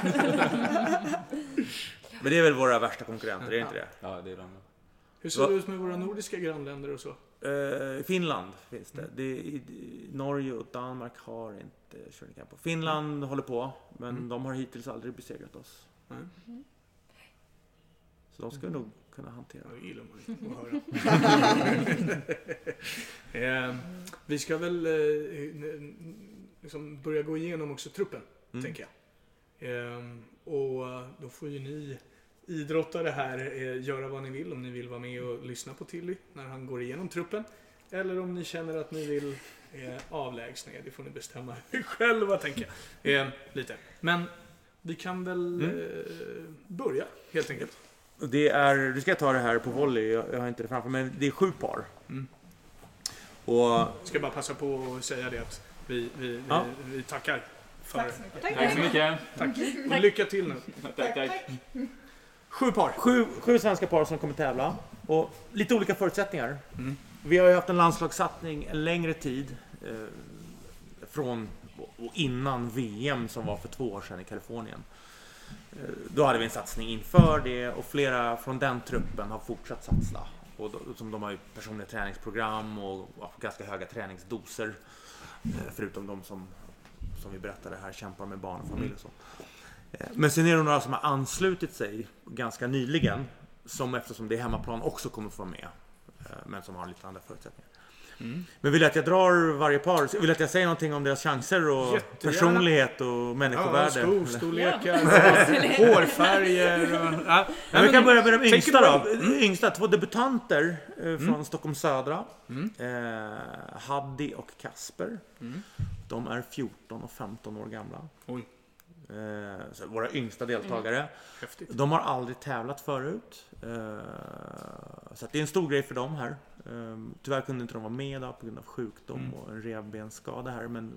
Men det är väl våra värsta konkurrenter, är det inte det? Ja, det är de. Hur ser det ut med våra nordiska grannländer och så? Eh, Finland finns det. det i, Norge och Danmark har inte Shirley Camp. Finland håller på, men Mm. de har hittills aldrig besegrat oss. Så de ska vi nog kunna hantera. Det gillar man att höra. [laughs] eh, vi ska väl eh, liksom börja gå igenom också truppen, Mm. tänker jag. Eh, och då får ju ni idrottare här göra vad ni vill. Om ni vill vara med och lyssna på Tilly när han går igenom truppen. Eller om ni känner att ni vill eh, avlägsna er. Det får ni bestämma [laughs] själva, tänker jag. Eh, lite. Men vi kan väl Mm. eh, börja, helt enkelt. Det är, du ska ta det här på volley, jag, jag har inte det framför mig. Det är sju par. Mm. Och Ska bara passa på att säga det att vi, vi, vi, Ja. vi tackar för Tack så mycket. Tack så mycket. Tack. Och lycka till nu. Tack, tack. Sju par. sju, sju svenska par som kommer tävla. Och lite olika förutsättningar. Mm. Vi har ju haft en landslagssatsning en längre tid. Eh, från och innan VM som var för två år sedan i Kalifornien. Eh, då hade vi en satsning inför det och flera från den truppen har fortsatt satsa. Och då, som de har ju personliga träningsprogram och ja, ganska höga träningsdoser. Eh, förutom de som, som vi berättade här kämpar med barn och familj och så. Eh, Men sen är det några som har anslutit sig ganska nyligen. Som eftersom det är hemmaplan också kommer få vara med. eh, Men som har lite andra förutsättningar. Men vill du att jag drar varje par? Vill du att jag säger någonting om deras chanser och Jättegärna. personlighet och Ja, människovärde? skostorlekar, och [laughs] hårfärger och... Ja. Ja, vi kan börja med de yngsta då. Mm. Yngsta, två debutanter eh, från Stockholm södra. Eh, Haddi och Kasper. Mm. De är 14 och 15 år gamla. Oj, Eh, våra yngsta deltagare. häftigt. De har aldrig tävlat förut. Eh, så det är en stor grej för dem här. Eh, tyvärr kunde inte de vara med idag på grund av sjukdom Mm. och en revbensskada här. Men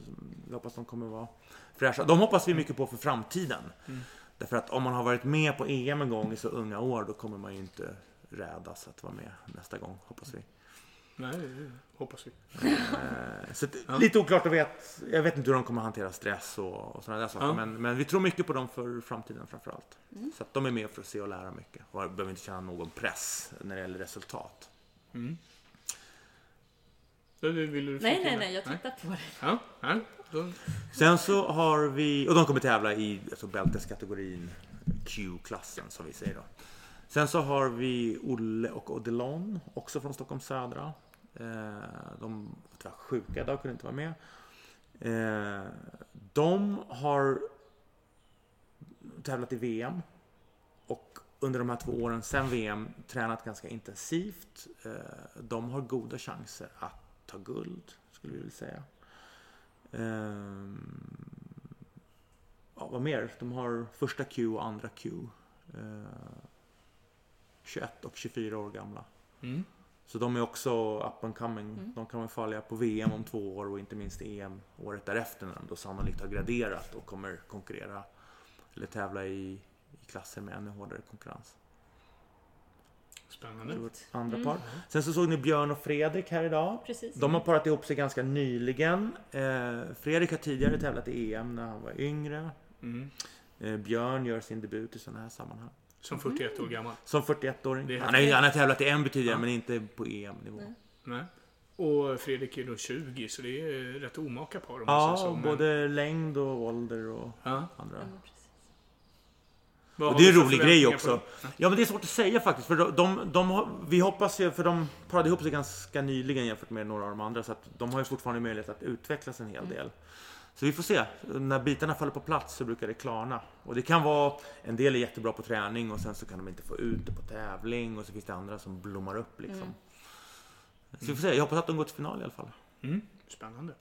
vi hoppas de kommer vara fräscha. De hoppas vi mycket på för framtiden. Mm. Därför att om man har varit med på EM en gång i så unga år då kommer man ju inte rädas att vara med nästa gång, hoppas vi. Nej, hoppas vi. Eh, så att, Ja. Lite oklart att vet. Jag vet inte hur de kommer hantera stress och, och sådana där saker. Ja. Men, men vi tror mycket på dem för framtiden framförallt. Så att de är med för att se och lära mycket. Och behöver inte känna någon press när det gäller resultat. Mm. Så det vill du Nej, nej, nej, jag tittar på det. Ja, Sen så har vi, och de kommer tävla i alltså bälteskategorin Q-klassen som vi säger då. Sen så har vi Olle och Odilon, också från Stockholm södra. Eh, de var sjuka idag, kunde inte vara med. Eh, de har tävlat i VM och under de här två åren sen VM tränat ganska intensivt. Eh, de har goda chanser att ta guld, skulle vi vilja säga. Ja, vad mer? De har första Q och andra Q. 21 och 24 år gamla. mm. Så de är också up and coming. Mm. De kan vara farliga på VM om två år och inte minst EM året därefter när de då sannolikt har graderat och kommer konkurrera eller tävla i, i klasser med ännu hårdare konkurrens. Spännande. andra Mm. par. Sen så såg ni Björn och Fredrik här idag. Precis. De har parat ihop sig ganska nyligen. Eh, Fredrik har tidigare tävlat i EM när han var yngre. Mm. Eh, Björn gör sin debut i sådana här sammanhang. Som 41 år gammal. Som Det 41-åring. är Han, han har tävlat i en tidigare Ja. men inte på EM-nivå. Nej. Nej. Och Fredrik är då 20, så det är rätt omaka par om Ja, så. Men- både längd och ålder och Ja. andra. Ja, Och det är en rolig grej också. Ja men det är svårt att säga faktiskt. För de, de, de vi hoppas ju, för de parade ihop sig ganska nyligen jämfört med några av de andra. Så att de har ju fortfarande möjlighet att utvecklas en hel del. Så vi får se. När bitarna faller på plats så brukar det klarna. Och det kan vara, en del är jättebra på träning och sen så kan de inte få ut det på tävling. Och så finns det andra som blommar upp liksom. Mm. Så vi får se. Jag hoppas att de går till final i alla fall. Mm. Spännande.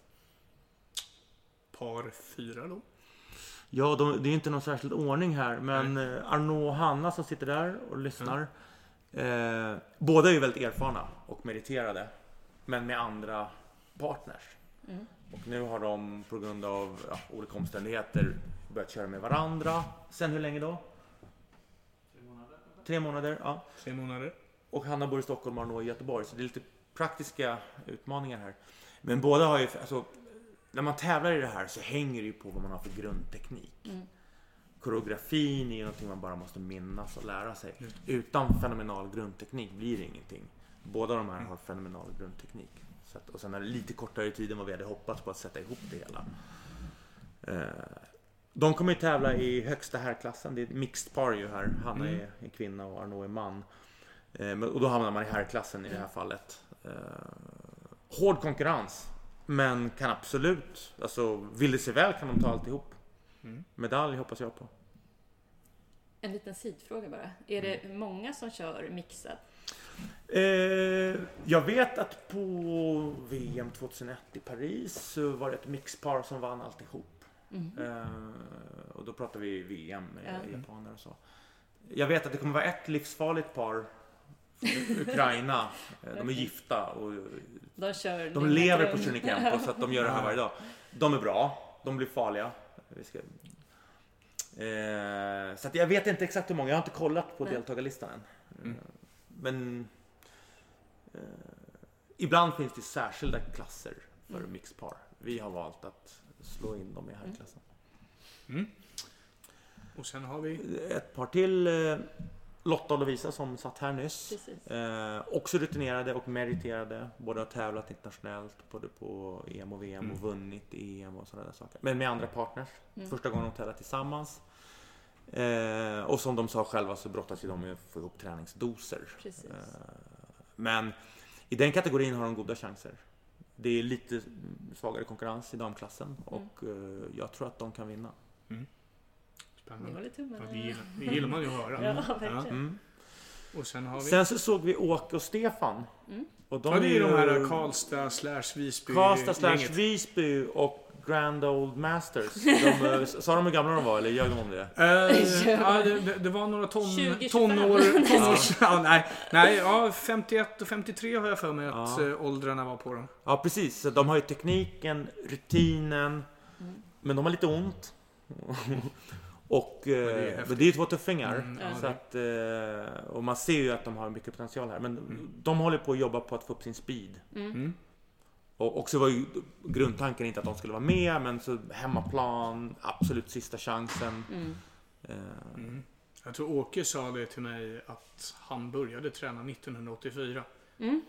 Par fyra då. Ja, de, det är inte någon särskild ordning här, men eh, Arnaud och Hanna som sitter där och lyssnar. Eh, båda är ju väldigt erfarna och meriterade, men med andra partners. Mm. Och nu har de på grund av ja, olika omständigheter börjat köra med varandra. Sen hur länge då? Tre månader. ja. Tre månader. Och Hanna bor i Stockholm och Arnaud i Göteborg. Så det är lite praktiska utmaningar här. Men båda har ju, alltså, när man tävlar i det här så hänger det ju på vad man har för grundteknik. Mm. Koreografin är ju någonting man bara måste minnas och lära sig. Mm. Utan fenomenal grundteknik blir det ingenting. Båda de här har fenomenal grundteknik. Så att, och sen är det lite kortare tid än vad vi hade hoppats på att sätta ihop det hela. Eh, de kommer ju tävla i högsta herrklassen. Det är ett mixed par ju här. Hanna Mm. är, är kvinna och Arnaud är man. Eh, och då hamnar man i herrklassen i det här fallet. Eh, hård konkurrens. Men kan absolut, alltså vill det sig väl kan de ta alltihop. Mm. Medalj hoppas jag på. En liten sidfråga bara. Är det många som kör mixad? Eh, jag vet att på VM 2001 i Paris så var det ett mixpar som vann alltihop. Mm. Eh, och då pratar vi VM med Ja. japaner och så. Jag vet att det kommer vara ett livsfarligt par från Ukraina. [laughs] Eh, De är gifta och De kör de lever på. Shurikenpo så att de gör det här varje dag. De är bra. De blir farliga. Vi ska... eh, så att jag vet inte exakt hur många. Jag har inte kollat på Nej. deltagarlistan än. Mm. Men eh, ibland finns det särskilda klasser för Mm. mixpar. Vi har valt att slå in dem i herrklassen. Mm. Och sen har vi... Ett par till. Eh, Lotta och Lovisa som satt här nyss. Eh, också rutinerade och meriterade. Båda har tävlat internationellt både på EM och VM och Mm. vunnit EM och sådana där saker. Men med andra partners. Mm. Första gången de tävlar tillsammans. Eh, och som de sa själva så brottas ju de med att få ihop träningsdoser. Precis. Eh, men i den kategorin har de goda chanser. Det är lite svagare konkurrens i damklassen och eh, jag tror att de kan vinna. Ni Spännande. håller tummarna. Ja, det, gillar, det gillar man ju att höra. [laughs] Ja, verkligen. Mm. Och sen har vi... Sen så såg vi Åke och Stefan. Mm. Och de ja, det är de här ju- Karlstad slash Visby Karlstad slash. Visby och Grand Old Masters. De, eh, sa de hur gamla de var eller ljög de om det? Eh, [laughs] ja, det, det- var några ton, 20, 25. tonår... [laughs] tonårs, ja. nej, nej, ja, 51 och 53 har jag för mig att Ja. eh, åldrarna var på dem. Ja precis, så de har ju tekniken, rutinen, Mm. men de har lite ont. [laughs] och, det är eh, men det är ju två tuffingar. Mm, Så att, och man ser ju att de har mycket potential här. Men Mm. de håller på att jobba på att få upp sin speed. Mm. Och också var ju grundtanken inte att de skulle vara med, men så hemmaplan, absolut sista chansen. Mm. Eh, Mm. Jag tror Åke sa det till mig att han började träna 1984. Mm.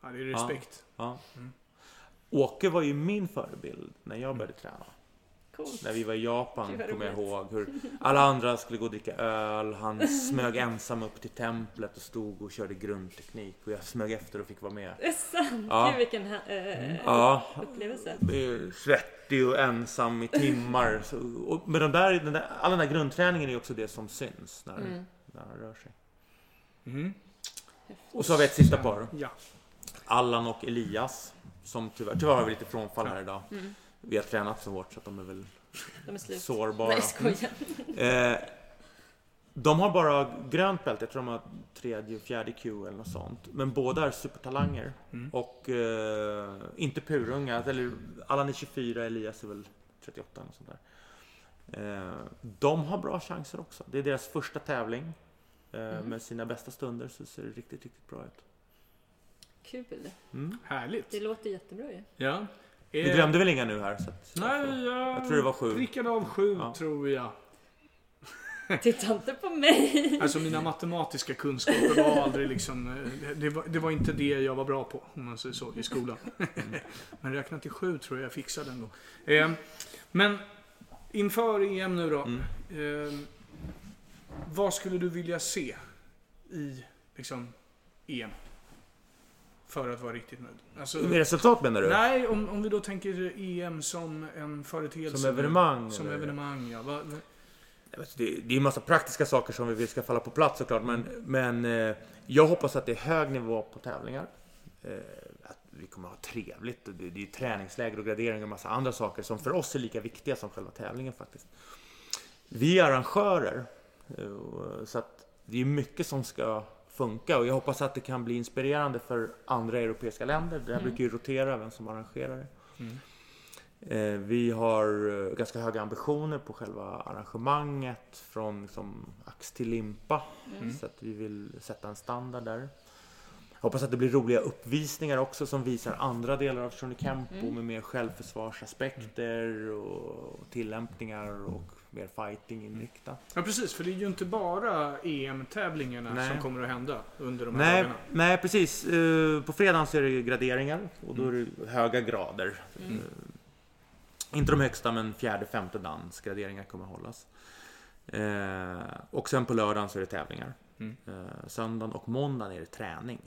Ja, det är respekt. ja. Mm. Åke var ju min förebild när jag började träna. Coolt. När vi var i Japan kommer jag ihåg hur alla andra skulle gå och dricka öl. Han smög ensam upp till templet och stod och körde grundteknik. Och jag smög efter och fick vara med. Det är sant. Ja. Gud vilken eh, Ja, upplevelse. svettig och ensam i timmar. Så, och med de där, den där, all den där grundträningen är också det som syns när, Mm. när han rör sig. Mm. Och så har vi ett sista par. Ja. Allan och Elias. Som tyvärr, tyvärr har vi lite frånfall här idag. Mm. Vi har tränat så hårt så att de är väl De är slut. sårbara. Nej, skojar. Eh, de har bara grönt bälte, jag tror de har tredje, fjärde Q eller något sånt. Men båda är supertalanger. Mm. Och eh, inte purunga, eller Allan är 24, Elias är väl 38 eller något sånt där. Eh, de har bra chanser också. Det är deras första tävling. Eh, Mm. Med sina bästa stunder så ser det riktigt, riktigt bra ut. Kul. Mm. Härligt. Det låter jättebra ju. Ja. Du Eh, glömde väl inga nu här? Så att, Nej, jag, Jag tror det var sju. prickade av sju, Ja. tror jag. [laughs] Titta inte på mig. Alltså mina matematiska kunskaper var aldrig liksom... eh, Det var, det var inte det jag var bra på, om man säger så, i skolan. [laughs] Men räkna till sju tror jag jag fixade gång. Eh, men inför EM nu då. Mm. Eh, vad skulle du vilja se i liksom, EM? För att vara riktigt nöjd. Alltså, Med resultat menar du? nej, om, om vi då tänker EM som en företeelse. Som evenemang? Som eller? evenemang, ja. Va, va, Alltså, Det, det är en massa praktiska saker som vi vill ska falla på plats såklart. Men, men eh, jag hoppas att det är hög nivå på tävlingar. Eh, att vi kommer att ha trevligt. Och det, det är träningsläger och graderingar och massa andra saker som för oss är lika viktiga som själva tävlingen faktiskt. Vi är arrangörer. eh, Så att det är mycket som ska funka och jag hoppas att det kan bli inspirerande för andra europeiska länder. Det här Mm. brukar ju rotera vem som arrangerar det. mm. Eh, Vi har eh, ganska höga ambitioner på själva arrangemanget från liksom ax till limpa. Mm. Så att vi vill sätta en standard där. Hoppas att det blir roliga uppvisningar också som visar andra delar av Shonekempo Mm. med mer självförsvarsaspekter och tillämpningar och mer fighting inriktat. Ja precis, för det är ju inte bara EM-tävlingarna Nej. som kommer att hända under de här Nej, dagarna. nej, precis. Eh, På fredagen så är det graderingar och då är det höga grader. Mm. Eh, Inte de högsta men fjärde, femte dans graderingar kommer att hållas. Eh, och sen på lördagen så är det tävlingar. Mm. Söndagen och måndagen är det träning.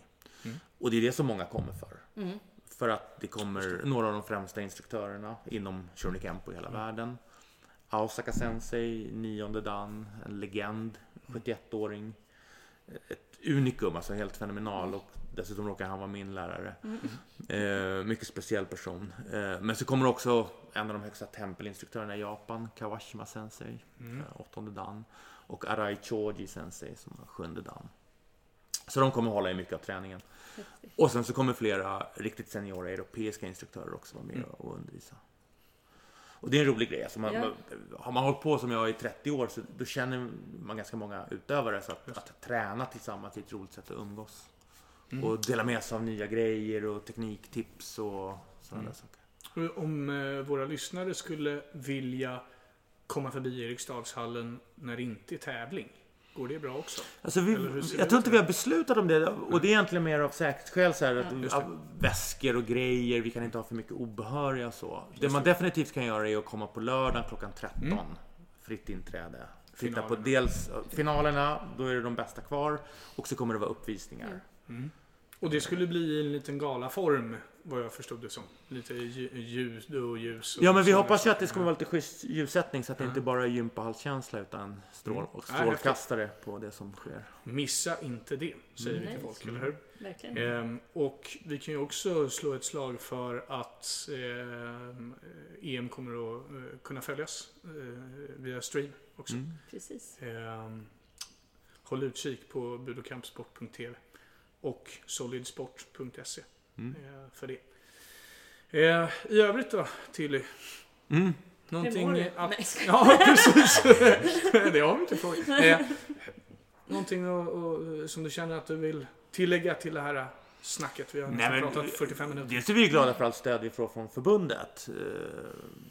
Mm. Och det är det som många kommer för. Mm. För att det kommer några av de främsta instruktörerna inom Shurikempo i hela Mm. världen. Ausaka Sensei, nionde dan, en legend, 71-åring. Ett unikum, alltså helt fenomenal och dessutom råkar han vara min lärare. Mm. Eh, mycket speciell person. Eh, men så kommer också en av de högsta tempelinstruktörerna i Japan, Kawashima Sensei, Mm. eh, åttonde dan. Och Arai Choji Sensei som har sjunde dan. Så de kommer hålla i mycket av träningen. Och sen så kommer flera riktigt seniora europeiska instruktörer också vara med Mm. och undervisa. Och det är en rolig grej. Alltså man, Ja. man- Har man hållit på som jag i 30 år så då känner man ganska många utövare. Så att, att träna tillsammans är ett roligt sätt att umgås. Mm. Och dela med sig av nya grejer och tekniktips och sådana Mm. där saker. Om eh, våra lyssnare skulle vilja komma förbi Eriksdalshallen när det inte är tävling, går det bra också? Alltså vi, det jag tror inte vi har beslutat om det. Och det är egentligen mer av säkerhetsskäl. Så här, Ja. att, det. väskor och grejer. Vi kan inte ha för mycket obehöriga och så. Det Just man det. definitivt kan göra är att komma på lördag klockan 13. Mm. Fritt inträde. Titta på dels finalerna, då är det de bästa kvar. Och så kommer det vara uppvisningar. Mm. Mm. Och det skulle bli en liten galaform vad jag förstod det som. Lite lju- ljus och ljus. Och Ja men vi hoppas ju att det ska vara lite schysst ljussättning så att det inte bara är gympahallskänsla utan strål Mm. och Nej, strålkastare på det som sker. Missa inte det, säger vi Mm. till Nej. folk, eller hur? Verkligen. Ehm, och vi kan ju också slå ett slag för att ehm, EM kommer att eh, kunna följas eh, via stream också. Mm. Precis. Ehm, håll utkik på budokampsport.tv och solidsport.se Mm. eh, för det. Eh, I övrigt då, Tilly? Mm. Någonting att... Nej. Ja, [laughs] precis. [laughs] det har vi inte frågat. [laughs] Eh, någonting och, och, som du känner att du vill tillägga till det här snacket? Vi har Nej, men- pratat 45 minuter. Dels är vi glada för allt stöd vi får från förbundet. eh,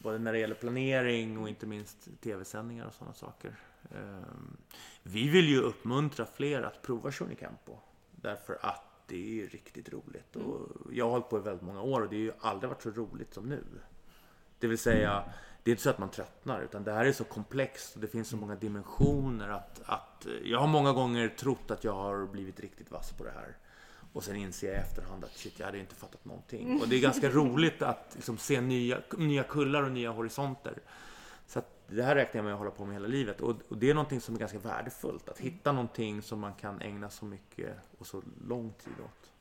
Både när det gäller planering och inte minst tv-sändningar och sådana saker. Eh, Vi vill ju uppmuntra fler att prova Shunikampo. Därför att det är riktigt roligt. Och jag har hållit på i väldigt många år och det har ju aldrig varit så roligt som nu. Det vill säga, det är inte så att man tröttnar utan det här är så komplext och det finns så många dimensioner att, att jag har många gånger trott att jag har blivit riktigt vass på det här. Och sen inser jag i efterhand att shit, jag hade inte fattat någonting. Och det är ganska [laughs] roligt att liksom se nya, nya kullar och nya horisonter. Så det här räknar jag med att hålla på med hela livet. Och, och det är någonting som är ganska värdefullt. Att hitta någonting som man kan ägna så mycket och så lång tid åt.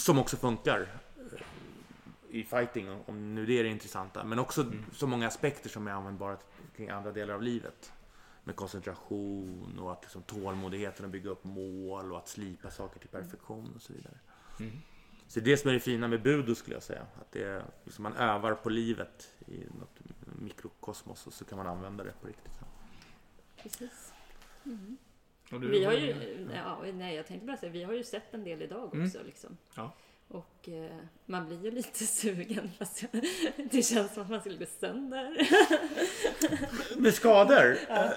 Som också funkar eh, i fighting, om nu det är det intressanta. Men också så många aspekter som är användbara kring andra delar av livet. Med koncentration och att liksom tålmodigheten att bygga upp mål och att slipa saker till perfektion och så vidare. Mm. Så det är det som är det fina med budo skulle jag säga. Att det är, liksom man övar på livet i något mikrokosmos och så kan man använda det på riktigt. Precis. Mm. Vi har ju, ja, nej jag tänkte bara säga, vi har ju sett en del idag Mm. också liksom. Ja. Och eh, man blir ju lite [laughs] sugen fast jag, det känns som att man skulle gå sönder. Med skador? eh,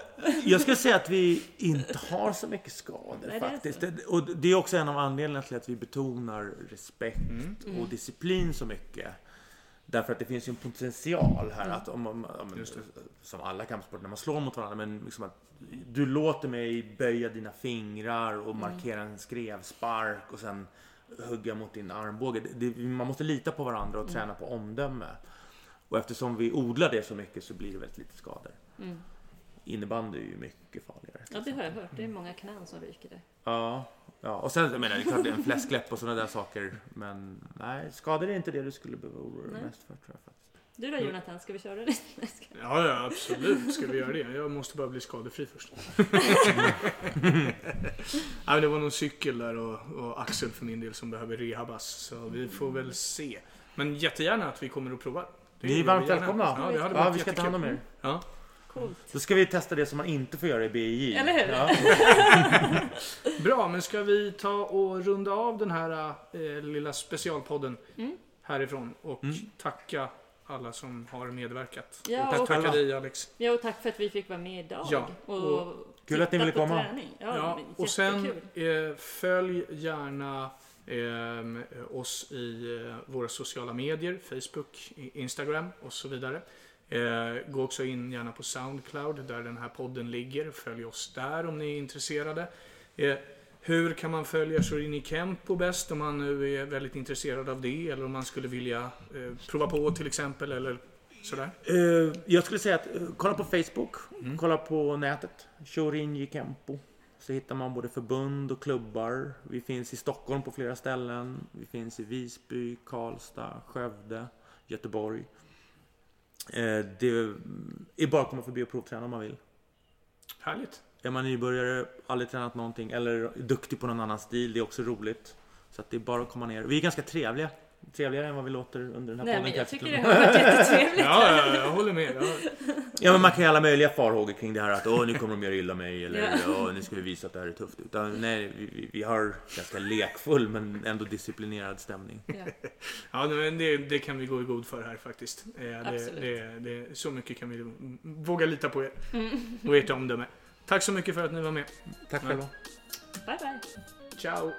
Jag skulle säga att vi inte har så mycket skador Nej, det är faktiskt. Det- Och det är också en av anledningarna till att vi betonar respekt Mm. och disciplin så mycket. Därför att det finns ju en potential här att om, om, om som alla kampsporter, när man slår mot varandra, men liksom att du låter mig böja dina fingrar och markera en skrevspark och sen hugga mot din armbåge. Det, det, man måste lita på varandra och träna på omdöme. Och eftersom vi odlar det så mycket så blir det väldigt lite skador. Mm. Innebandy är ju mycket farligare. Ja, det har jag hört. Det är många knän som ryker där. Ja, ja. och sen jag menar det är klart det är en fläskläpp och sådana där saker. Men nej, skador är inte det du skulle behöva oroa dig mest för tror jag faktiskt. Du då Jonathan, ska vi köra det? [laughs] Ja, ja, absolut ska vi göra det. Jag måste bara bli skadefri först. [laughs] [laughs] Nej, men det var någon cykel där och, och axel för min del som behöver rehabas. Så vi får väl se. Men jättegärna att vi kommer och provar. Det Ni är varmt välkomna. Ja, det hade Ja, vi ska ta hand om er. Ja. Coolt. Då ska vi testa det som man inte får göra i BJ. Eller hur? Ja. [laughs] Bra, men ska vi ta och runda av den här eh, lilla specialpodden Mm. härifrån och Mm. tacka alla som har medverkat. Ja, tack och. Tacka dig Alex. ja, och tack för att vi fick vara med idag. Ja, och, och- Kul att ni ville komma. Ja, Ja, och sen eh, följ gärna ehm, oss i eh, våra sociala medier, Facebook, Instagram och så vidare. Eh, gå också in gärna på Soundcloud där den här podden ligger. Följ oss där om ni är intresserade. Eh, hur kan man följa Shorini Kempo bäst om man nu är väldigt intresserad av det eller om man skulle vilja eh, prova på till exempel eller sådär? Jag skulle säga att kolla på Facebook, Mm. kolla på nätet. Shorinji Kempo. Så hittar man både förbund och klubbar. Vi finns i Stockholm på flera ställen. Vi finns i Visby, Karlstad, Skövde, Göteborg. Eh, det är bara att komma förbi och provträna om man vill. Härligt. Är man nybörjare, aldrig tränat någonting eller duktig på någon annan stil, det är också roligt. Så att det är bara att komma ner. Vi är ganska trevliga. Trevligare än vad vi låter under den här Nej, podden men jag tycker det har varit jättetrevligt. Ja, ja, jag håller med. Ja. Ja men man kan ju alla möjliga farhågor kring det här att åh nu kommer de göra illa mig eller Ja. åh nu ska vi visa att det här är tufft. Utan nej, vi, vi- har ganska lekfull men ändå disciplinerad stämning. Ja. Ja, men det, det kan vi gå i god för här faktiskt. Eh, Det, Absolut. det, det, så mycket kan vi våga lita på er Mm. och ert omdöme. Tack så mycket för att ni var med. Tack själva. Bye, bye. Ciao!